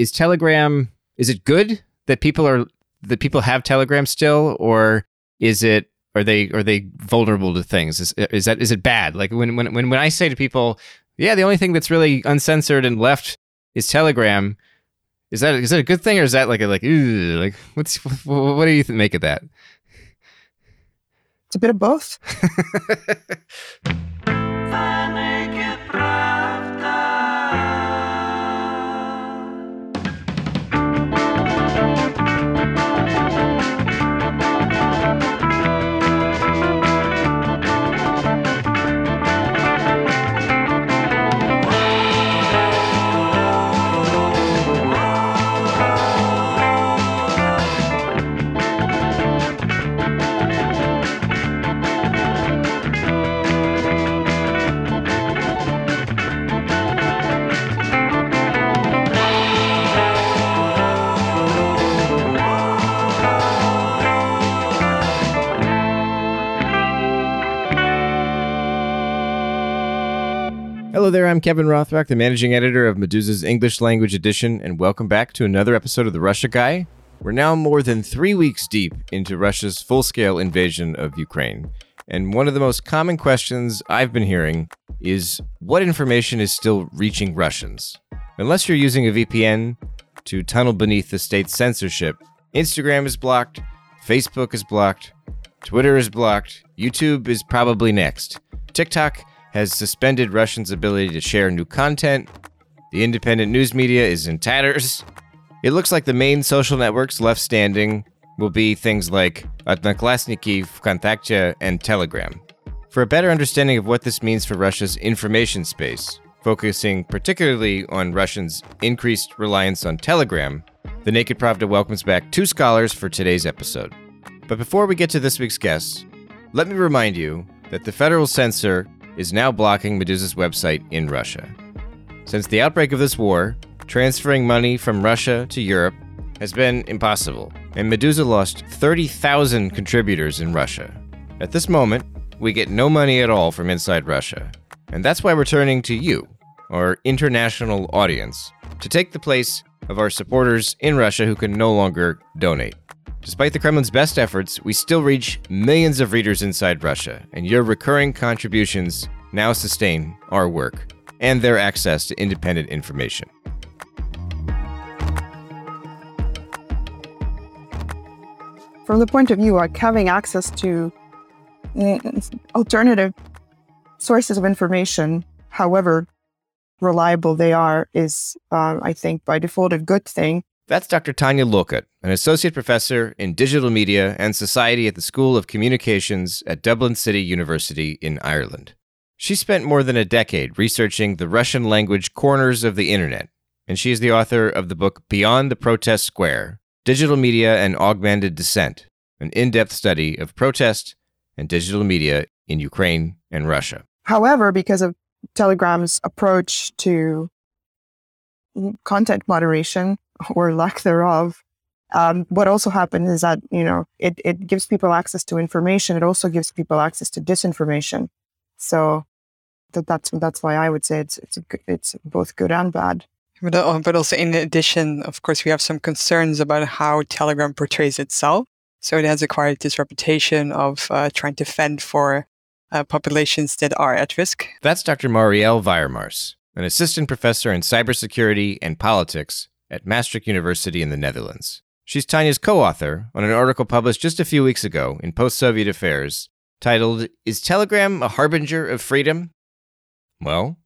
is Telegram is it good that people are that people have Telegram still, or is it are they are they vulnerable to things? Is, is that is it bad? Like when when when when I say to people, yeah, the only thing that's really uncensored and left is Telegram. Is that is that a good thing or is that like a like ooh, like what's what do you make of that? It's a bit of both. Hello there, I'm Kevin Rothrock, the managing editor of Meduza's English language edition, and welcome back to another episode of The Russia Guy. We're now more than three weeks deep into Russia's full scale invasion of Ukraine. And one of the most common questions I've been hearing is what information is still reaching Russians? Unless you're using a VPN to tunnel beneath the state's censorship, Instagram is blocked, Facebook is blocked, Twitter is blocked, YouTube is probably next. TikTok has suspended Russians' ability to share new content. The independent news media is in tatters. It looks like the main social networks left standing will be things like Odnoklassniki, VKontakte, and Telegram. For a better understanding of what this means for Russia's information space, focusing particularly on Russians' increased reliance on Telegram, the Naked Pravda welcomes back two scholars for today's episode. But before we get to this week's guests, let me remind you that the federal censor is now blocking Meduza's website in Russia. Since the outbreak of this war, transferring money from Russia to Europe has been impossible, and Medusa lost 30,000 contributors in Russia. At this moment, we get no money at all from inside Russia, and that's why we're turning to you, our international audience, to take the place of our supporters in Russia who can no longer donate. Despite the Kremlin's best efforts, we still reach millions of readers inside Russia, and your recurring contributions now sustain our work and their access to independent information. From the point of view of having access to mm, alternative sources of information, however reliable they are, is, uh, I think, by default a good thing. That's Dr. Tanya Lokot, an associate professor in digital media and society at the School of Communications at Dublin City University in Ireland. She spent more than a decade researching the Russian language corners of the internet, and she is the author of the book Beyond the Protest Square Digital Media and Augmented Dissent, an in depth study of protest and digital media in Ukraine and Russia. However, because of Telegram's approach to content moderation or lack thereof, um, what also happens is that you know it, it gives people access to information. It also gives people access to disinformation. So that, that's that's why I would say it's it's it's both good and bad. But, uh, but also in addition, of course, we have some concerns about how Telegram portrays itself. So it has acquired this reputation of uh, trying to fend for uh, populations that are at risk. That's Dr. Marielle Wijermars, an assistant professor in cybersecurity and politics at Maastricht University in the Netherlands. She's Tanya's co author on an article published just a few weeks ago in Post Soviet Affairs titled, Is Telegram a Harbinger of Freedom? Well,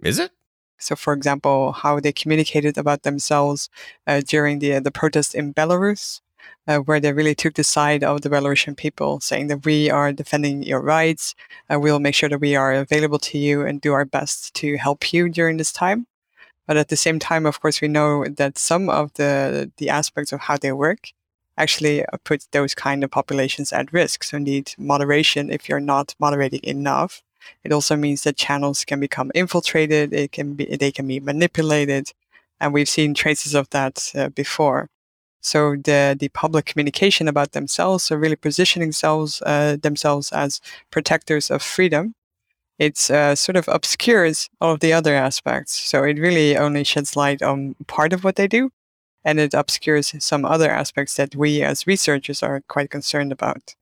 is it? So, for example, how they communicated about themselves uh, during the the protest in Belarus, uh, where they really took the side of the Belarusian people, saying that we are defending your rights, uh, we'll make sure that we are available to you and do our best to help you during this time. But at the same time, of course, we know that some of the the aspects of how they work actually uh, put those kind of populations at risk. So, need moderation if you're not moderating enough it also means that channels can become infiltrated, it can be, they can be manipulated, and we've seen traces of that uh, before. So the the public communication about themselves, so really positioning themselves uh, themselves as protectors of freedom, it uh, sort of obscures all of the other aspects. So it really only sheds light on part of what they do, and it obscures some other aspects that we as researchers are quite concerned about.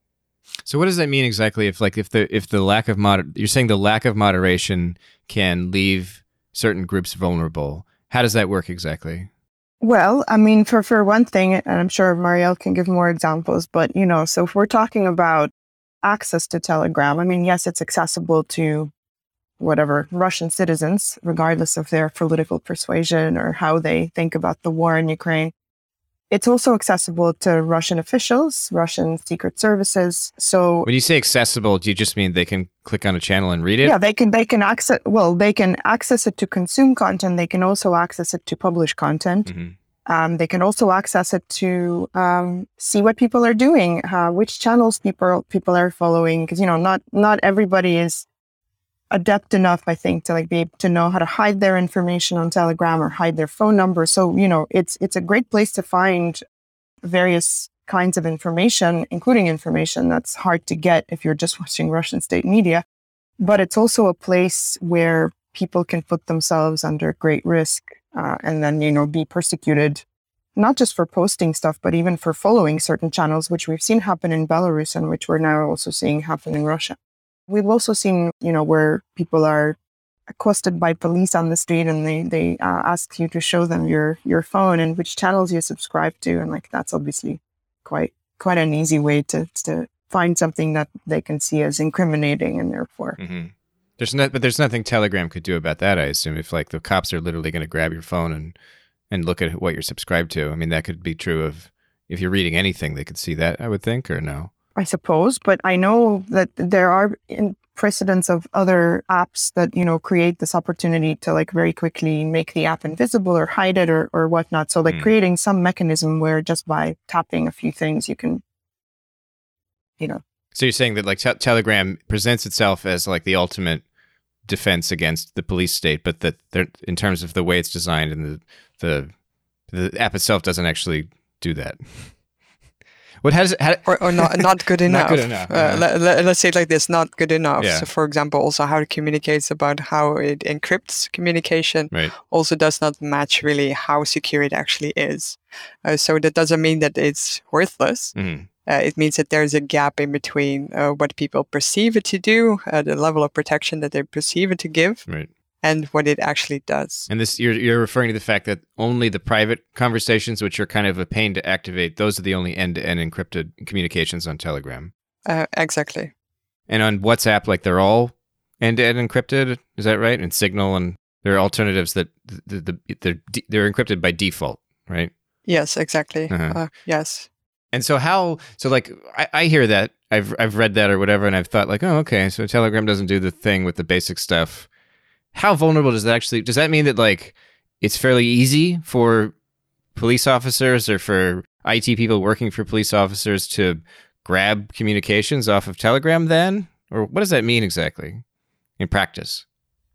So what does that mean exactly? If like if the if the lack of moder you're saying the lack of moderation can leave certain groups vulnerable. How does that work exactly? Well, I mean, for for one thing, and I'm sure Marielle can give more examples, but you know, so if we're talking about access to Telegram, I mean, yes, it's accessible to whatever Russian citizens, regardless of their political persuasion or how they think about the war in Ukraine. It's also accessible to Russian officials, Russian secret services. So when you say accessible, do you just mean they can click on a channel and read it? Yeah, they can they can access well, they can access it to consume content. They can also access it to publish content. Mm-hmm. Um, they can also access it to um, see what people are doing, uh, which channels people people are following. Because you know, not not everybody is adept enough, I think, to like be able to know how to hide their information on Telegram or hide their phone number. So, you know, it's it's a great place to find various kinds of information, including information that's hard to get if you're just watching Russian state media. But it's also a place where people can put themselves under great risk uh, and then, you know, be persecuted, not just for posting stuff, but even for following certain channels, which we've seen happen in Belarus and which we're now also seeing happen in Russia. We've also seen, you know, where people are accosted by police on the street and they they uh, ask you to show them your your phone and which channels you subscribe to, and like that's obviously quite quite an easy way to to find something that they can see as incriminating and therefore. Mm-hmm. There's not, but there's nothing Telegram could do about that. I assume if like the cops are literally going to grab your phone and and look at what you're subscribed to. I mean, that could be true of if you're reading anything, they could see that. I would think, or no. I suppose. But I know that there are precedents of other apps that you know create this opportunity to like very quickly make the app invisible or hide it or or whatnot. So like mm. creating some mechanism where just by tapping a few things you can, you know. So you're saying that like te- Telegram presents itself as like the ultimate defense against the police state, but that in terms of the way it's designed and the the the app itself doesn't actually do that. What has how, or, or not not good enough? not good enough. Uh, let, let, us say it like this: not good enough. Yeah. So, for example, also how it communicates about how it encrypts communication right. also does not match really how secure it actually is. Uh, so that doesn't mean that it's worthless. Mm. Uh, it means that there's a gap in between uh, what people perceive it to do, uh, the level of protection that they perceive it to give, right and what it actually does. And this you're you're referring to the fact that only the private conversations, which are kind of a pain to activate, those are the only end-to-end encrypted communications on Telegram. Uh, exactly. And on WhatsApp, like they're all end-to-end encrypted. Is that right? And Signal and there are alternatives that the, the, the they're they're encrypted by default, right? Yes, exactly. Uh-huh. Uh, yes. And so how? So like I, I hear that I've I've read that or whatever, and I've thought like, oh, okay, so Telegram doesn't do the thing with the basic stuff how vulnerable does that actually does that mean that like it's fairly easy for police officers or for IT people working for police officers to grab communications off of Telegram then? Or what does that mean exactly in practice?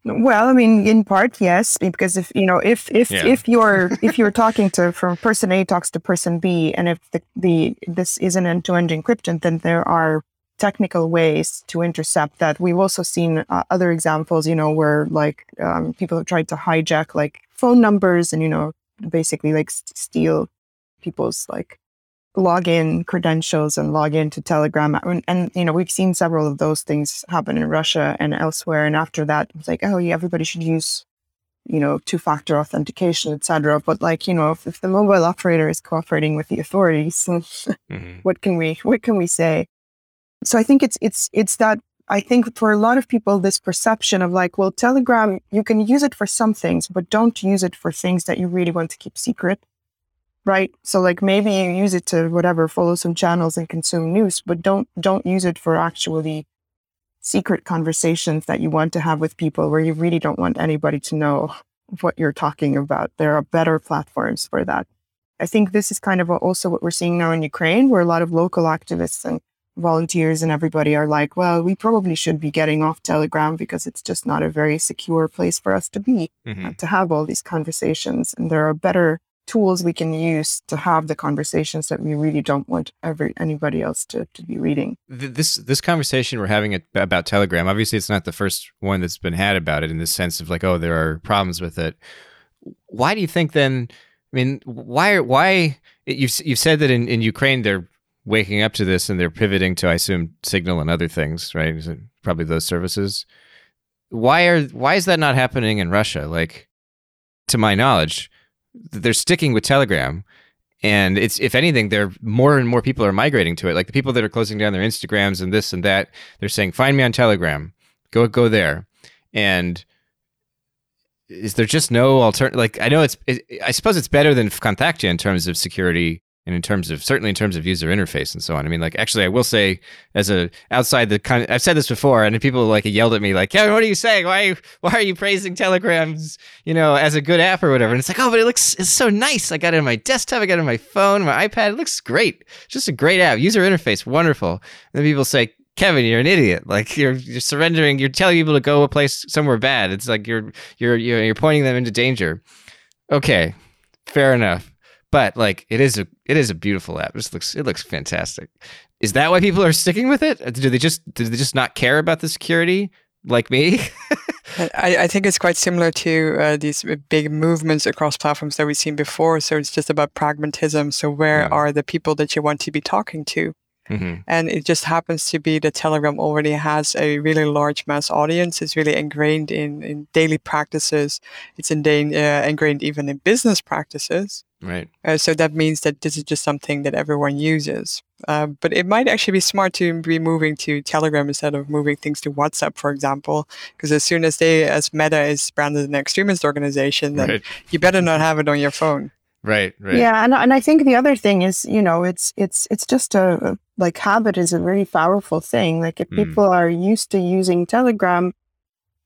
Well, I mean, in part, yes, because if you know, if if yeah. if you're if you're talking to from person A talks to person B, and if the, the this is an end-to-end encryption, then there are technical ways to intercept that. We've also seen uh, other examples, you know, where like um, people have tried to hijack like phone numbers and, you know, basically like steal people's like login credentials and log into Telegram. And, and, you know, we've seen several of those things happen in Russia and elsewhere. And after that, it's like, oh, yeah, everybody should use, you know, two factor authentication, etc. But like, you know, if, if, the mobile operator is cooperating with the authorities, mm-hmm. what can we what can we say? So I think it's it's it's that I think for a lot of people this perception of like, well, Telegram, you can use it for some things, but don't use it for things that you really want to keep secret. Right. So like maybe you use it to whatever, follow some channels and consume news, but don't don't use it for actually secret conversations that you want to have with people where you really don't want anybody to know what you're talking about. There are better platforms for that. I think this is kind of also what we're seeing now in Ukraine, where a lot of local activists and volunteers and everybody are like, well, we probably should be getting off Telegram because it's just not a very secure place for us to be, mm-hmm. to have all these conversations. And there are better tools we can use to have the conversations that we really don't want every anybody else to, to be reading. This this conversation we're having about Telegram, obviously, it's not the first one that's been had about it in the sense of like, oh, there are problems with it. Why do you think then? I mean, why why you've you've said that in, in Ukraine they're waking up to this and they're pivoting to, I assume, Signal and other things, right? Probably those services. Why are why is that not happening in Russia? Like, to my knowledge, they're sticking with Telegram, and it's if anything, they're more and more people are migrating to it. Like the people that are closing down their Instagrams and this and that, they're saying, "Find me on Telegram, go go there," and is there just no alternative? Like I know it's, it, I suppose it's better than Kontakte in terms of security and in terms of certainly in terms of user interface and so on. I mean, like actually, I will say as a outside the kind, of, I've said this before, and people like yelled at me like, "Kevin, what are you saying? Why why are you praising Telegrams, you know, as a good app or whatever?" And it's like, oh, but it looks it's so nice. I got it on my desktop, I got it on my phone, my iPad. It looks great. It's just a great app. User interface, wonderful. And then people say, Kevin, you're an idiot. Like you're you're surrendering. You're telling people to go a place somewhere bad. It's like you're you're you're, you're pointing them into danger. Okay, fair enough. But like it is a it is a beautiful app. It looks it looks fantastic. Is that why people are sticking with it? Do they just do they just not care about the security like me? I, I, think it's quite similar to uh, these big movements across platforms that we've seen before. So it's just about pragmatism. So where are the people that you want to be talking to? Mm-hmm. And it just happens to be that Telegram already has a really large mass audience. It's really ingrained in, in daily practices. It's in, uh, ingrained even in business practices. Right. Uh, so that means that this is just something that everyone uses. Uh, but it might actually be smart to be moving to Telegram instead of moving things to WhatsApp, for example, because as soon as they, as Meta is branded an extremist organization, then right. you better not have it on your phone. Right, right. Yeah, and and I think the other thing is, you know, it's it's it's just a like habit is a very powerful thing. Like if mm. people are used to using Telegram,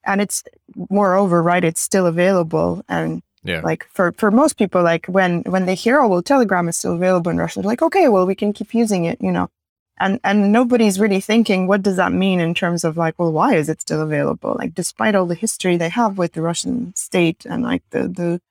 and it's moreover, right, it's still available, and yeah. like for for most people, like when when they hear, oh well, Telegram is still available in Russia, like, okay, well, we can keep using it, you know, and and nobody's really thinking what does that mean in terms of like, well, why is it still available? Like despite all the history they have with the Russian state and like the the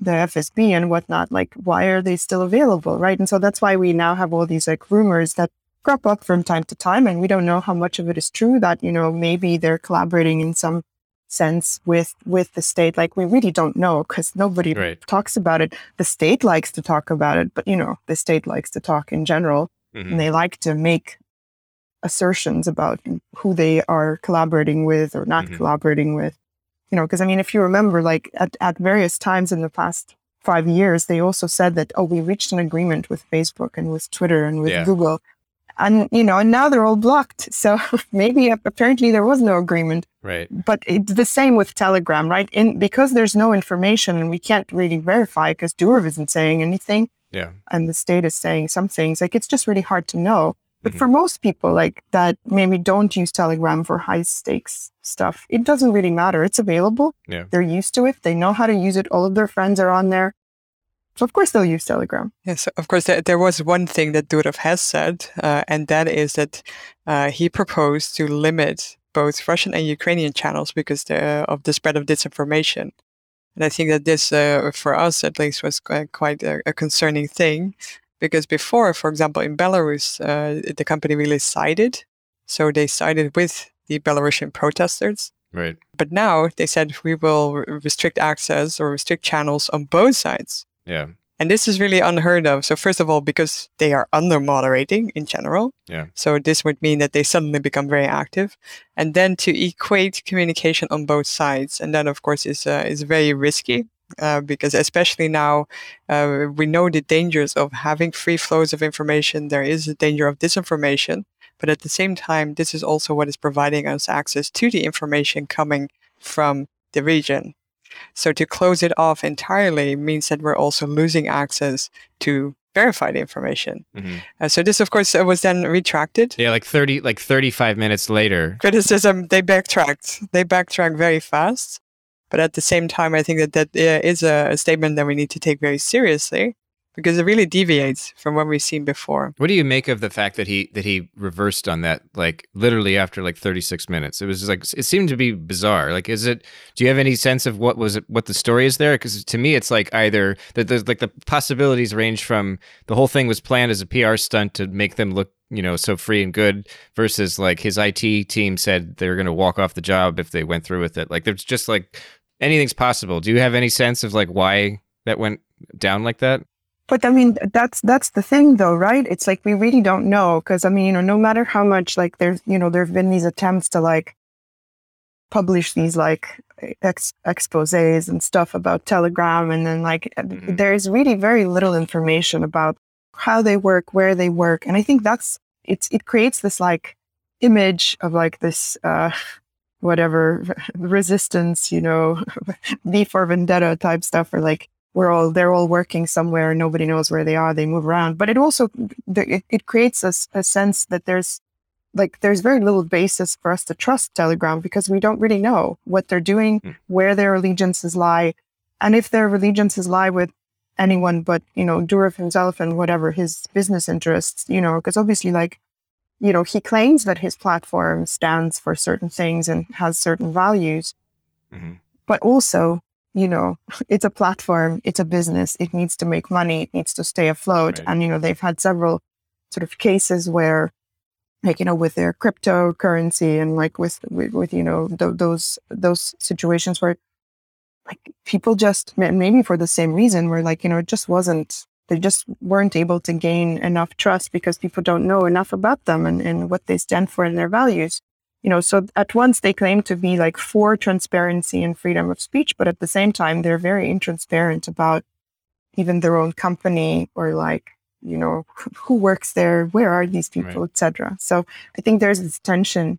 the FSB and whatnot, like why are they still available, right? And so that's why we now have all these like rumors that crop up from time to time, and we don't know how much of it is true. That you know maybe they're collaborating in some sense with with the state. Like we really don't know because nobody right. talks about it. The state likes to talk about it, but you know the state likes to talk in general, mm-hmm. and they like to make assertions about who they are collaborating with or not mm-hmm. collaborating with you know, because I mean, if you remember, like at, at various times in the past five years, they also said that, oh, we reached an agreement with Facebook and with Twitter and with yeah. Google. And, you know, and now they're all blocked. So maybe apparently there was no agreement. Right. But it's the same with Telegram, right? In, because there's no information and we can't really verify because Durov isn't saying anything. Yeah. And the state is saying some things. Like it's just really hard to know. But mm-hmm. for most people, like that maybe don't use Telegram for high stakes stuff, it doesn't really matter. It's available. Yeah. They're used to it. They know how to use it. All of their friends are on there. So of course they'll use Telegram. Yes, of course. There was one thing that Durov has said, uh, and that is that uh, he proposed to limit both Russian and Ukrainian channels because of the spread of disinformation. And I think that this, uh, for us at least, was quite a, a concerning thing because before, for example, in Belarus, uh, the company really sided. So they sided with the Belarusian protesters. Right. But now they said we will restrict access or restrict channels on both sides. Yeah. And this is really unheard of. So first of all, because they are under moderating in general. Yeah. So this would mean that they suddenly become very active, and then to equate communication on both sides, and that of course is uh, is very risky uh, because especially now uh, we know the dangers of having free flows of information. There is a danger of disinformation, but at the same time, this is also what is providing us access to the information coming from the region. So to close it off entirely means that we're also losing access to verified information. Mm-hmm. Uh, so this, of course, uh, was then retracted. Yeah, like thirty, like thirty-five minutes later. Criticism. They backtracked. They backtracked very fast. But at the same time, I think that that uh, is a, a statement that we need to take very seriously because it really deviates from what we've seen before. What do you make of the fact that he that he reversed on that like literally after like 36 minutes? It was like it seemed to be bizarre. Like is it do you have any sense of what was it, what the story is there cuz to me it's like either that there's like the possibilities range from the whole thing was planned as a PR stunt to make them look you know so free and good versus like his IT team said they were going to walk off the job if they went through with it. Like there's just like anything's possible. Do you have any sense of like why that went down like that? But I mean, that's that's the thing, though, right? It's like we really don't know because I mean, you know, no matter how much like there's, you know, there've been these attempts to like publish these like ex- exposés and stuff about Telegram, and then like mm-hmm. there's really very little information about how they work, where they work, and I think that's it's it creates this like image of like this uh whatever resistance, you know, V for Vendetta type stuff, or like we're all they're all working somewhere nobody knows where they are they move around but it also it, it creates a, a sense that there's like there's very little basis for us to trust telegram because we don't really know what they're doing mm. where their allegiances lie and if their allegiances lie with anyone but you know durov himself and whatever his business interests you know because obviously like you know he claims that his platform stands for certain things and has certain values mm-hmm. but also you know, it's a platform, it's a business, it needs to make money, it needs to stay afloat. Right. And, you know, they've had several sort of cases where, like, you know, with their cryptocurrency and like with, with, with you know, th- those, those situations where like people just, maybe for the same reason, where like, you know, it just wasn't, they just weren't able to gain enough trust because people don't know enough about them and, and what they stand for and their values you know, so at once they claim to be like for transparency and freedom of speech, but at the same time, they're very intransparent about even their own company or like, you know, who works there, where are these people, right. etc. So I think there's this tension.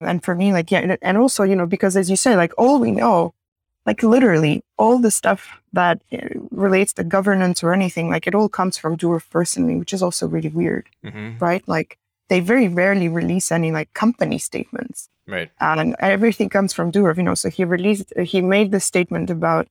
And for me, like, yeah, and also, you know, because as you say, like all we know, like literally all the stuff that eh, relates to governance or anything, like it all comes from Durov personally, which is also really weird, mm-hmm. right? Like they very rarely release any like company statements. Right. And everything comes from Durov, you know. So he released, he made the statement about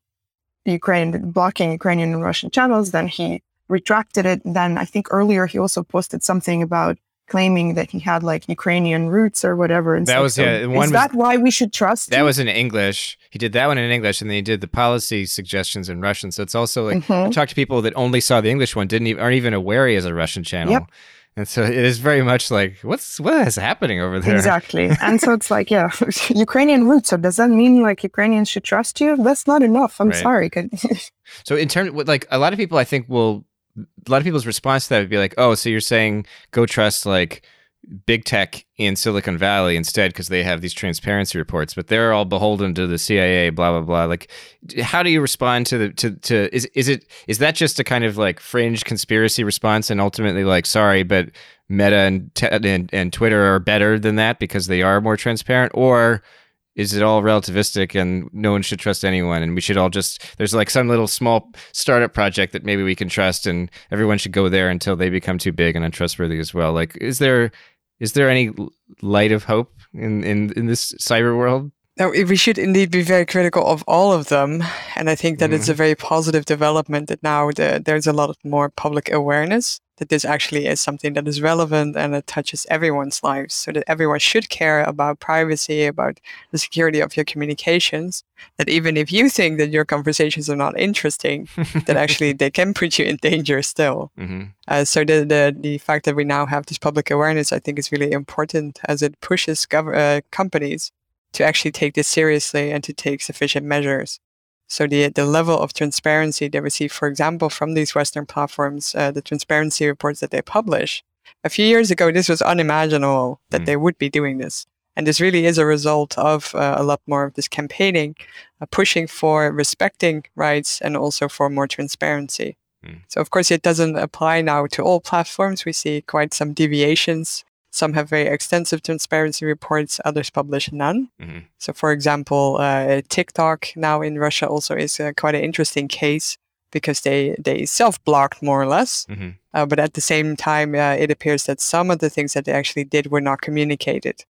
Ukraine blocking Ukrainian and Russian channels. Then he retracted it. Then I think earlier he also posted something about claiming that he had like Ukrainian roots or whatever. And that was so yeah. One is that why we should trust? That him? was in English. He did that one in English, and then he did the policy suggestions in Russian. So it's also like mm-hmm. I talked to people that only saw the English one, didn't even, aren't even aware he has a Russian channel. Yep. And so it is very much like, what's what is happening over there? Exactly. and so it's like, yeah, Ukrainian roots. So does that mean like Ukrainians should trust you? That's not enough. I'm right. sorry. so in terms, of, like a lot of people, I think will a lot of people's response to that would be like, oh, so you're saying go trust like big tech in Silicon Valley instead because they have these transparency reports, but they're all beholden to the CIA, blah blah blah. Like, how do you respond to the to to is is it is that just a kind of like fringe conspiracy response and ultimately like sorry, but Meta and and, and Twitter are better than that because they are more transparent, or is it all relativistic and no one should trust anyone and we should all just there's like some little small startup project that maybe we can trust and everyone should go there until they become too big and untrustworthy as well like is there is there any light of hope in, in, in this cyber world? No, we should indeed be very critical of all of them. And I think that mm-hmm. it's a very positive development that now the, there's a lot more public awareness that this actually is something that is relevant and it touches everyone's lives so that everyone should care about privacy about the security of your communications that even if you think that your conversations are not interesting that actually they can put you in danger still mm-hmm. uh, so the, the the fact that we now have this public awareness i think is really important as it pushes gov- uh, companies to actually take this seriously and to take sufficient measures. So the the level of transparency they receive, for example, from these Western platforms, uh, the transparency reports that they publish. A few years ago, this was unimaginable that mm. they would be doing this. And this really is a result of uh, a lot more of this campaigning, uh, pushing for respecting rights and also for more transparency. Mm. So, of course, it doesn't apply now to all platforms. We see quite some deviations some have very extensive transparency reports, others publish none. Mm-hmm. So, for example, uh, TikTok now in Russia also is uh, quite an interesting case because they, they self blocked more or less. Mm-hmm. Uh, but at the same time, uh, it appears that some of the things that they actually did were not communicated.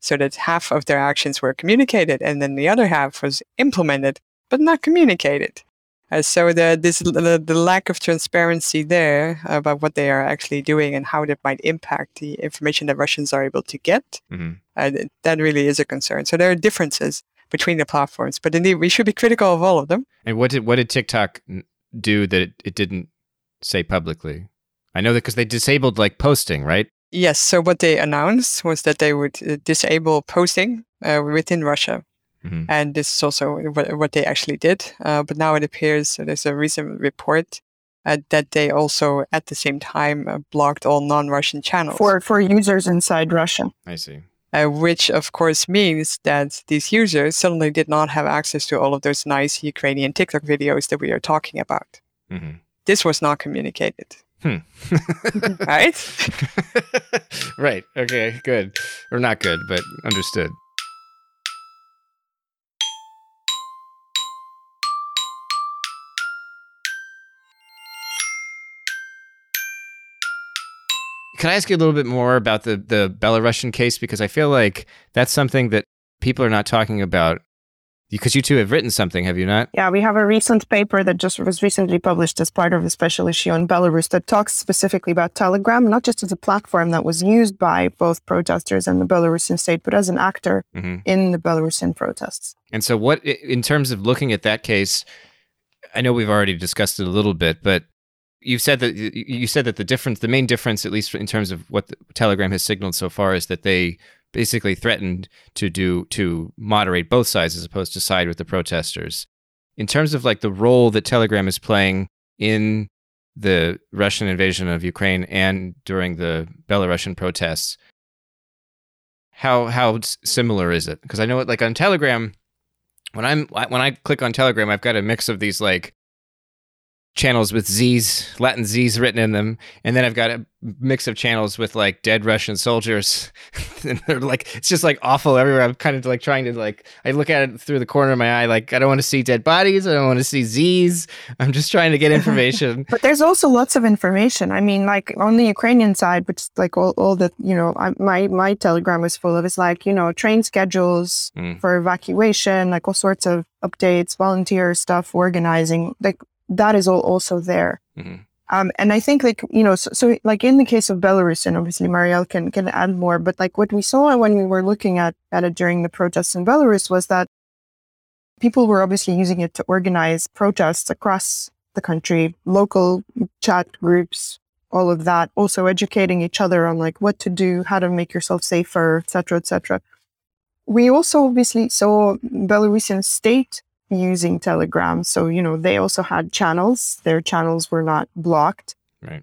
So that half of their actions were communicated and then the other half was implemented but not communicated. Uh, so the this the, the lack of transparency there about what they are actually doing and how that might impact the information that Russians are able to get, hmm uh, th- that really is a concern. So there are differences between the platforms, but indeed we should be critical of all of them. And what did what did TikTok do that it, it didn't say publicly? I know that because they disabled like posting, right? Yes. So what they announced was that they would uh, disable posting uh, within Russia. Mhm. And this is also what, what they actually did. Uh, but now it appears so there's a recent report uh, that they also, at the same time, uh, blocked all non-Russian channels. for for users inside Russia. I see. uh, which of course means that these users suddenly did not have access to all of those nice Ukrainian TikTok videos that we are talking about. hmm This was not communicated, Hmm. right? right. Okay. Good. Or not good, but understood. Can I ask you a little bit more about the the Belarusian case because I feel like that's something that people are not talking about because you two have written something, have you not? Yeah, we have a recent paper that just was recently published as part of a special issue on Belarus that talks specifically about Telegram, not just as a platform that was used by both protesters and the Belarusian state, but as an actor hmm in the Belarusian protests. And so, what in terms of looking at that case? I know we've already discussed it a little bit, but you said that you said that the difference, the main difference, at least in terms of what Telegram has signaled so far, is that they basically threatened to do to moderate both sides as opposed to side with the protesters. In terms of like the role that Telegram is playing in the Russian invasion of Ukraine and during the Belarusian protests, how how similar is it? Because I know it like on Telegram, when I'm when I click on Telegram, I've got a mix of these like channels with Z's, Latin Z's written in them, and then I've got a mix of channels with like dead Russian soldiers, and they're like it's just like awful everywhere. I'm kind of like trying to like I look at it through the corner of my eye, like I don't want to see dead bodies, I don't want to see Z's. I'm just trying to get information. But there's also lots of information. I mean, like on the Ukrainian side, which like all, all that, you know, I, my, my telegram is full of is like, you know, train schedules Mm. for evacuation, like all sorts of updates, volunteer stuff, organizing, like that is all also there. Mhm. Um, and I think like, you know, so, so like in the case of Belarus, and obviously Marielle can, can add more, but like what we saw when we were looking at, at it during the protests in Belarus was that people were obviously using it to organize protests across the country, local chat groups, all of that. Also educating each other on like what to do, how to make yourself safer, etc., etc. We also obviously saw Belarusian state using Telegram. So, you know, they also had channels. Their channels were not blocked, Right.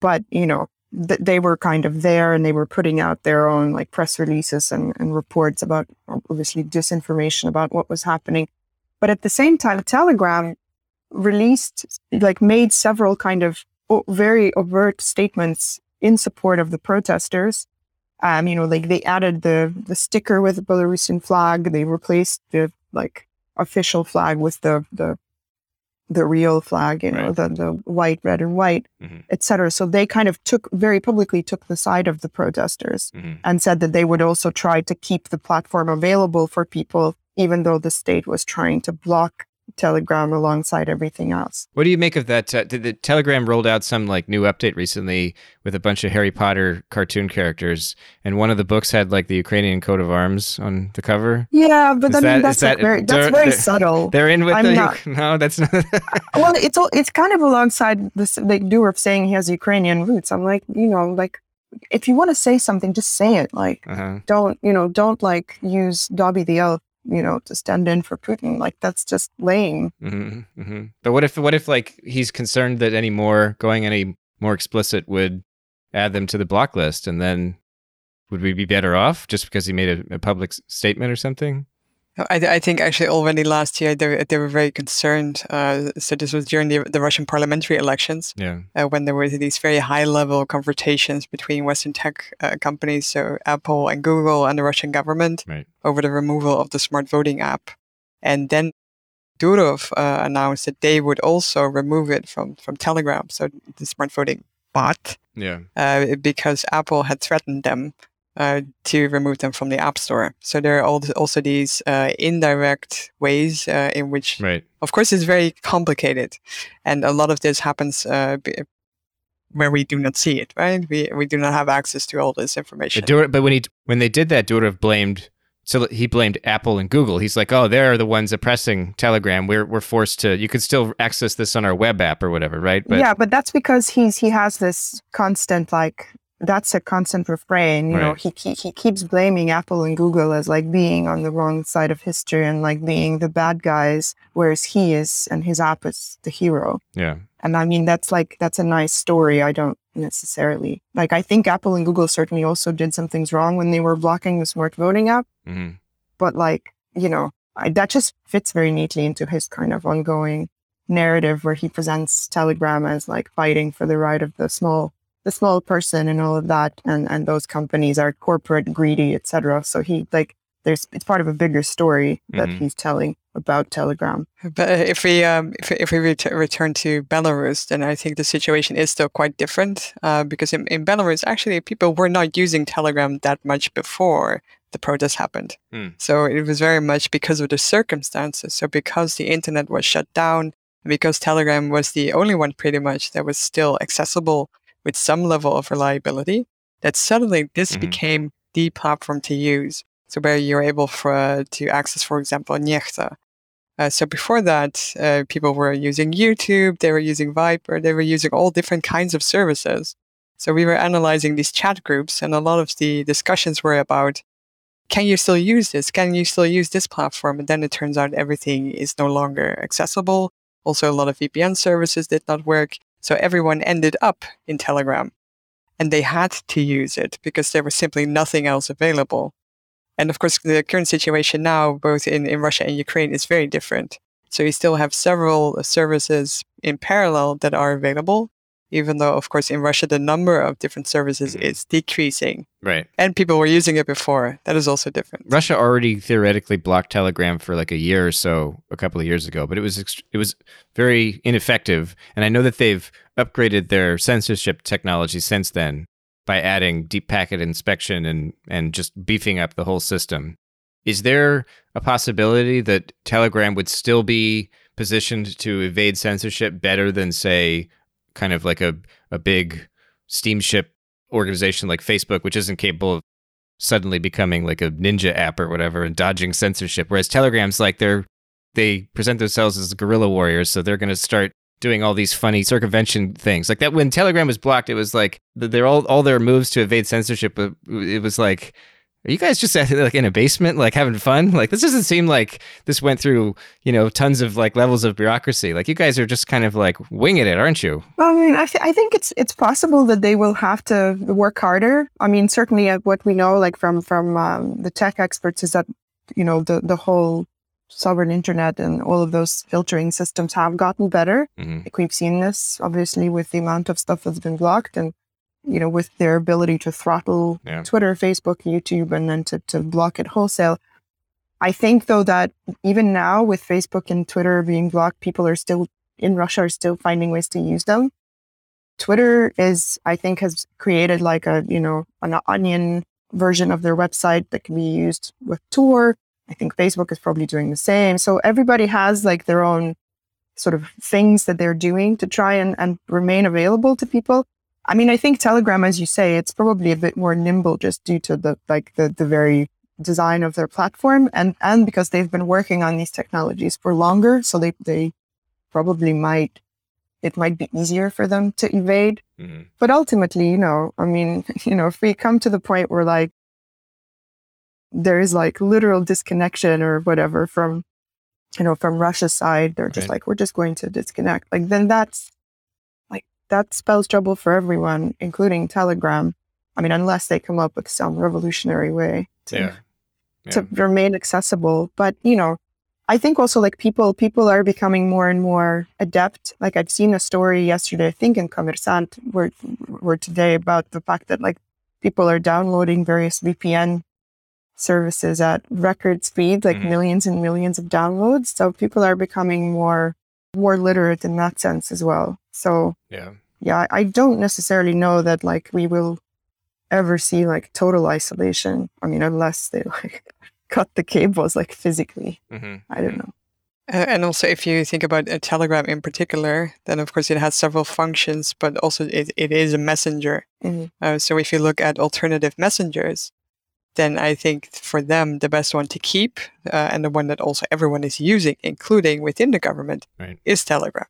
but, you know, th- they were kind of there and they were putting out their own like press releases and, and reports about obviously disinformation about what was happening. But at the same time, Telegram released, like, made several kind of very overt statements in support of the protesters. Um, you know, like they added the the sticker with the Belarusian flag. They replaced the like official flag with the the the real flag. You know, Right. the the white, red, and white, Mhm. etc. So they kind of took very publicly took the side of the protesters hmm and said that they would also try to keep the platform available for people, even though the state was trying to block Telegram alongside everything else. What do you make of that? Uh, did the Telegram rolled out some like new update recently with a bunch of Harry Potter cartoon characters, and one of the books had like the Ukrainian coat of arms on the cover. Yeah, but Is I mean that's that- very that's very they're- subtle. They're in with I'm the not- no, that's not. well, it's all it's kind of alongside this like Durov saying he has Ukrainian roots. I'm like, you know, like if you want to say something, just say it. Like uh-huh. don't you know, don't like use Dobby the elf, you know, to stand in for Putin. Like that's just lame. hmm hmm But what if what if like he's concerned that any more going any more explicit would add them to the block list, and then would we be better off just because he made a, a public statement or something? I, I think actually already last year they, were- they were very concerned. Uh, so this was during the, the Russian parliamentary elections Yeah. uh, when there were these very high level confrontations between Western tech uh, companies, so Apple and Google, and the Russian government Right. over the removal of the smart voting app. And then Durov uh, announced that they would also remove it from, from Telegram, so the smart voting bot, Yeah. uh, because Apple had threatened them uh, to remove them from the App Store. So there are also these uh, indirect ways uh, in which, right. of course, it's very complicated, and a lot of this happens uh, where we do not see it. Right? We we do not have access to all this information. But, but when he when they did that, Durov blamed. So he blamed Apple and Google. He's like, "Oh, they're the ones oppressing Telegram. We're we're forced to. You could still access this on our web app or whatever, right?" But, yeah, but that's because he's he has this constant like that's a constant refrain. You right. know, he, he he keeps blaming Apple and Google as like being on the wrong side of history and like being the bad guys, whereas he is and his app is the hero. Yeah. And I mean, that's like that's a nice story. I don't necessarily like. I think Apple and Google certainly also did some things wrong when they were blocking the smart voting app. Mm-hmm. But like, you know, I, that just fits very neatly into his kind of ongoing narrative where he presents Telegram as like fighting for the right of the small the small person and all of that and and those companies are corporate greedy etc so he like there's it's part of a bigger story that mm-hmm. he's telling about telegram but if we um, if, if we ret- return to belarus then i think the situation is still quite different uh, because in, in belarus actually people were not using telegram that much before the protest happened mm. so it was very much because of the circumstances so because the internet was shut down because telegram was the only one pretty much that was still accessible with some level of reliability, that suddenly this mm-hmm. became the platform to use. So where you're able for, uh, to access, for example, Nexta. Uh, so before that, uh, people were using YouTube, they were using Viber, they were using all different kinds of services. So we were analyzing these chat groups, and a lot of the discussions were about, can you still use this? Can you still use this platform? And then it turns out everything is no longer accessible. Also, a lot of VPN services did not work. So everyone ended up in Telegram and they had to use it because there was simply nothing else available. And of course, the current situation now, both in, in Russia and Ukraine, is very different. So you still have several services in parallel that are available, even though, of course, in Russia, the number of different services mm-hmm. is decreasing. Right. And people were using it before. That is also different. Russia already theoretically blocked Telegram for like a year or so a couple of years ago, but it was it was very ineffective. And I know that they've upgraded their censorship technology since then by adding deep packet inspection and and just beefing up the whole system. Is there a possibility that Telegram would still be positioned to evade censorship better than say kind of like a, a big steamship organization like Facebook, which isn't capable of suddenly becoming like a ninja app or whatever and dodging censorship. Whereas Telegram's like they're they present themselves as guerrilla warriors, so they're going to start doing all these funny circumvention things. Like that when Telegram was blocked, it was like they're all all their moves to evade censorship. It was like are you guys just like in a basement like having fun? Like this doesn't seem like this went through you know tons of like levels of bureaucracy. Like you guys are just kind of like winging it aren't you? Well, i mean I, th- I think it's it's possible that they will have to work harder. I mean certainly uh, what we know like from from um, the tech experts is that you know the the whole sovereign internet and all of those filtering systems have gotten better. Mm-hmm. like we've seen this obviously with the amount of stuff that's been blocked and you know, with their ability to throttle yeah. Twitter, Facebook, YouTube, and then to, to block it wholesale. I think though that even now with Facebook and Twitter being blocked, people are still in Russia are still finding ways to use them. Twitter is, I think, has created like a, you know, an onion version of their website that can be used with Tor. I think Facebook is probably doing the same. So everybody has like their own sort of things that they're doing to try and, and remain available to people. I mean, I think Telegram, as you say, it's probably a bit more nimble just due to the like the the very design of their platform and and because they've been working on these technologies for longer, so they they probably might it might be easier for them to evade. Mm-hmm. But ultimately, you know, I mean, you know, if we come to the point where like there is like literal disconnection or whatever from you know from Russia's side, they're just like we're just going to disconnect. Like then that's that spells trouble for everyone, including Telegram. I mean, unless they come up with some revolutionary way to, yeah. Yeah. to remain accessible. But, you know, I think also like people, people are becoming more and more adept. Like I've seen a story yesterday, I think in Kommersant, where, where today about the fact that like people are downloading various VPN services at record speed, like mm-hmm. millions and millions of downloads. So people are becoming more, more literate in that sense as well. So yeah, yeah, I don't necessarily know that like we will ever see like total isolation. I mean, unless they like cut the cables like physically. Mm-hmm. I don't know. Uh, and also, if you think about a Telegram in particular, then of course it has several functions, but also it, it is a messenger. Mhm. Uh, so if you look at alternative messengers, then I think for them the best one to keep uh, and the one that also everyone is using, including within the government, Right. is Telegram.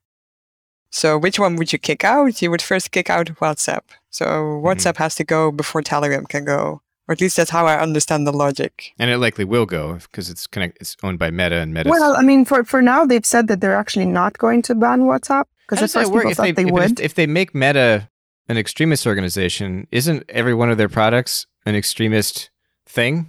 So which one would you kick out? You would first kick out WhatsApp. So WhatsApp has to go before Telegram can go, or at least that's how I understand the logic. And it likely will go because it's connect. It's owned by Meta, and Meta. Well, I mean, for for now, they've said that they're actually not going to ban WhatsApp because at first people if thought they, if, would. If they make Meta an extremist organization, isn't every one of their products an extremist thing?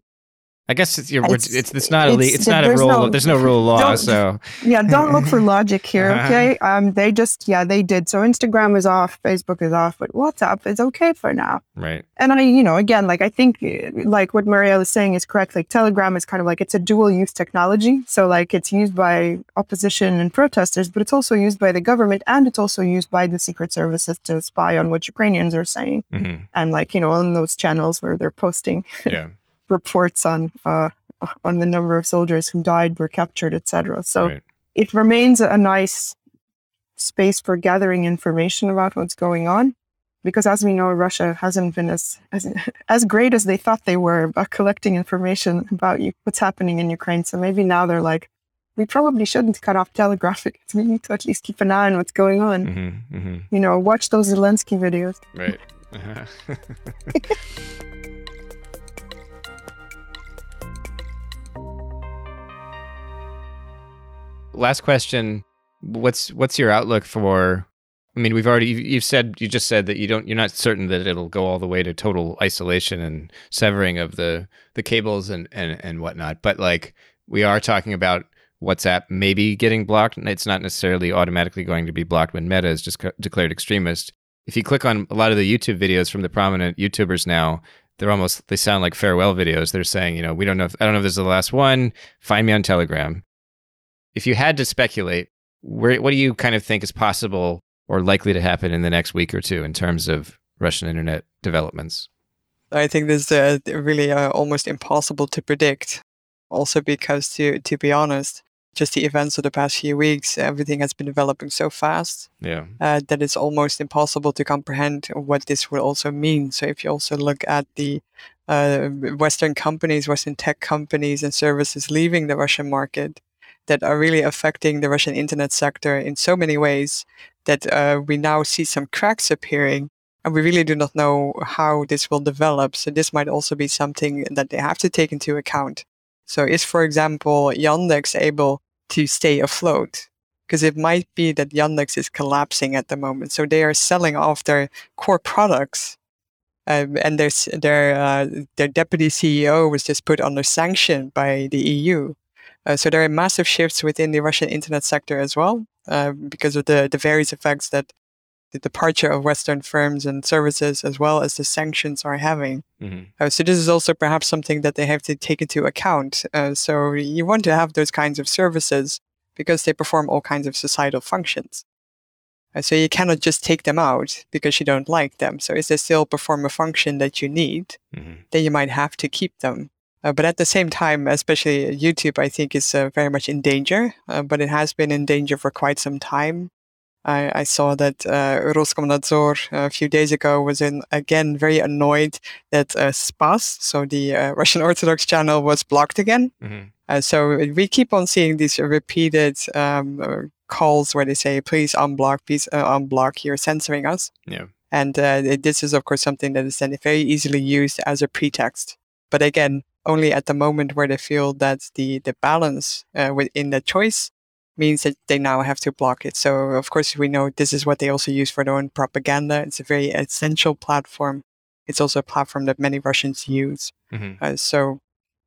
I guess it's you're, it's, It's- it's it's not a le- it's- it's not a rule. no- there's no rule of law. So yeah, don't look for logic here, Uh-huh. okay? Um, they just yeah, they did. So Instagram is off, Facebook is off, but WhatsApp is okay for now. right. And I, you know, again, like I think, uh, like what Mariëlle is saying is correct. Like Telegram is kind of like it's a dual use technology. So like it's used by opposition and protesters, but it's also used by the government and it's also used by the secret services to spy on what Ukrainians are saying. hmm And like you know, on those channels where they're posting Yeah. reports on uh, on the number of soldiers who died, were captured, etc. So Right. it remains a nice space for gathering information about what's going on. Because as we know, Russia hasn't been as, as as great as they thought they were about collecting information about you, what's happening in Ukraine. So maybe now they're like, we probably shouldn't cut off Telegraph because we need to at least keep an eye on what's going on. hmm hmm You know, watch those Zelensky videos. Right. Uh-huh. Last question. What's what's your outlook for I mean, we've already you've said you just said that you don't you're not certain that it'll go all the way to total isolation and severing of the the cables and and and whatnot. But like we are talking about WhatsApp maybe getting blocked, and it's not necessarily automatically going to be blocked when Meta is just declared extremist. If you click on a lot of the YouTube videos from the prominent YouTubers now, they're almost they sound like farewell videos. They're saying, you know, we don't know if I don't know if this is the last one. Find me on Telegram. If you had to speculate, where what do you kind of think is possible or likely to happen in the next week or two in terms of Russian internet developments? I think this is uh, really uh, almost impossible to predict. Also, because to to be honest, just the events of the past few weeks, everything has been developing so fast Yeah. uh, that it's almost impossible to comprehend what this will also mean. So, if you also look at the uh, Western companies, Western tech companies, and services leaving the Russian market that are really affecting the Russian internet sector in so many ways that uh, we now see some cracks appearing. And we really do not know how this will develop. So, this might also be something that they have to take into account. So, is, for example, Yandex able to stay afloat? because it might be that Yandex is collapsing at the moment. So they are selling off their core products, um, and their their uh, their deputy CEO was just put under sanction by the EU. Uh, so there are massive shifts within the Russian internet sector as well, uh, because of the the various effects that the departure of Western firms and services, as well as the sanctions, are having. hmm Uh, so this is also perhaps something that they have to take into account. Uh, so you want to have those kinds of services because they perform all kinds of societal functions. Uh, so you cannot just take them out because you don't like them. So if they still perform a function that you need, hmm then you might have to keep them. Uh, but at the same time, especially YouTube, I think is uh, very much in danger. Uh, but it has been in danger for quite some time. I, I saw that uh, Roskomnadzor a few days ago was in, again very annoyed that uh, Spas, so the uh, Russian Orthodox channel, was blocked again. hmm Uh, so we keep on seeing these repeated um, uh, calls where they say, "Please unblock, please uh, unblock. You're censoring us." Yeah. And uh, this is, of course, something that is then very easily used as a pretext. But again, only at the moment where they feel that the the balance uh, within the choice means that they now have to block it. So of course we know this is what they also use for their own propaganda. It's a very essential platform. It's also a platform that many Russians use. hmm Uh, so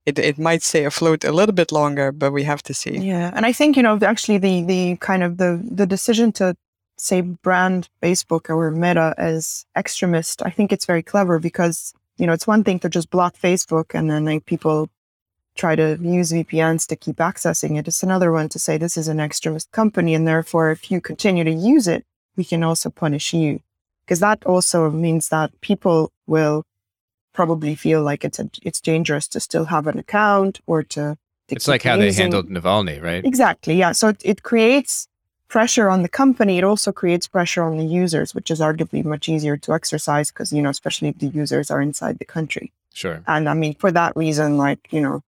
it it might stay afloat a little bit longer, but we have to see. Yeah, and I think you know actually the the kind of the the decision to say brand Facebook or Meta as extremist, I think it's very clever because you know it's one thing to just block Facebook and then like people try to use VPNs to keep accessing it. It's another one to say this is an extremist company and therefore if you continue to use it, we can also punish you because that also means that people will probably feel like it's a, it's dangerous to still have an account or to. to It's like how they handled Navalny, right? Exactly. Yeah. So it, it creates pressure on the company. It also creates pressure on the users, which is arguably much easier to exercise because, you know, especially if the users are inside the country. Sure. And I mean, for that reason, like, you know,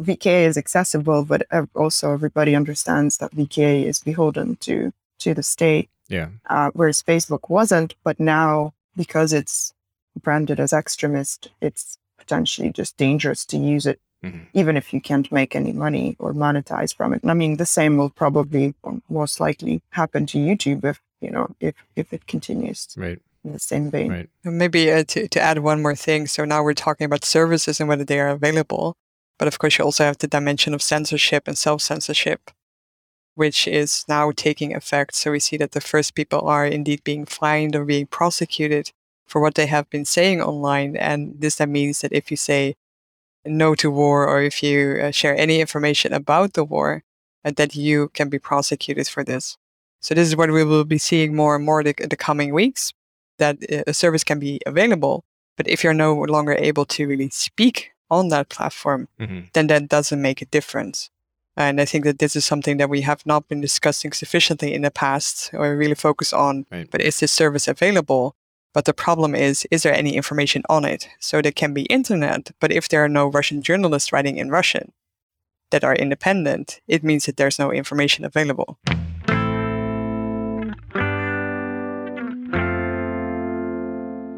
VK is accessible, but also everybody understands that VK is beholden to, to the state, Yeah. uh, whereas Facebook wasn't. But now, because it's branded as extremist, it's potentially just dangerous to use it Mhm. even if you can't make any money or monetize from it. And I mean, the same will probably most likely happen to YouTube if you know if if it continues Right. in the same vein. Right. Maybe uh, to, to add one more thing. So now we're talking about services and whether they are available. But of course, you also have the dimension of censorship and self censorship, which is now taking effect. So we see that the first people are indeed being fined or being prosecuted for what they have been saying online. And this then means that if you say no to war or if you uh, share any information about the war, uh, that you can be prosecuted for this. So this is what we will be seeing more and more the, the coming weeks that uh, a service can be available. But if you're no longer able to really speak on that platform, hmm then that doesn't make a difference. And I think that this is something that we have not been discussing sufficiently in the past or really focus on. Right. But is this service available? But the problem is, is there any information on it? So there can be internet, but if there are no Russian journalists writing in Russian that are independent, it means that there's no information available.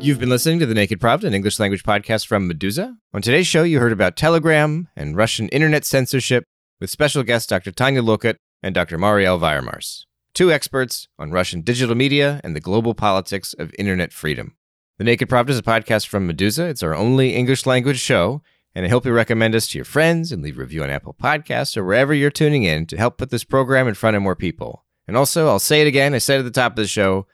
You've been listening to the Naked Pravda, an English language podcast from Meduza. On today's show, you heard about Telegram and Russian internet censorship with special guests Dr. Tanya Lokot and Dr. Mariëlle Wijermars, two experts on Russian digital media and the global politics of internet freedom. The Naked Pravda is a podcast from Meduza. It's our only English language show, and I hope you recommend us to your friends and leave a review on Apple Podcasts or wherever you're tuning in to help put this program in front of more people. And also, I'll say it again, I said at the top of the show,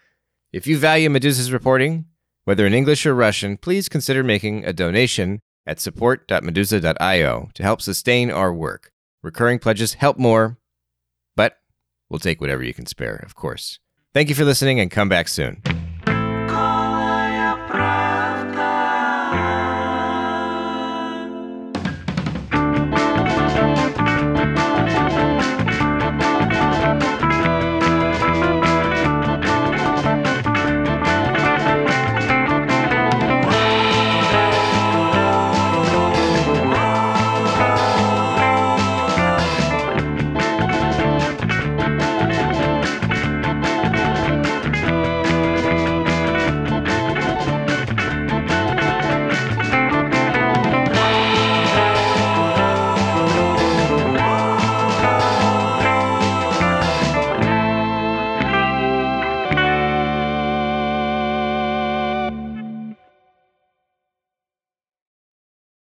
if you value Meduza's reporting, whether in English or Russian, please consider making a donation at support.meduza.io to help sustain our work. Recurring pledges help more, We'll take whatever you can spare, of course. Thank you for listening and come back soon.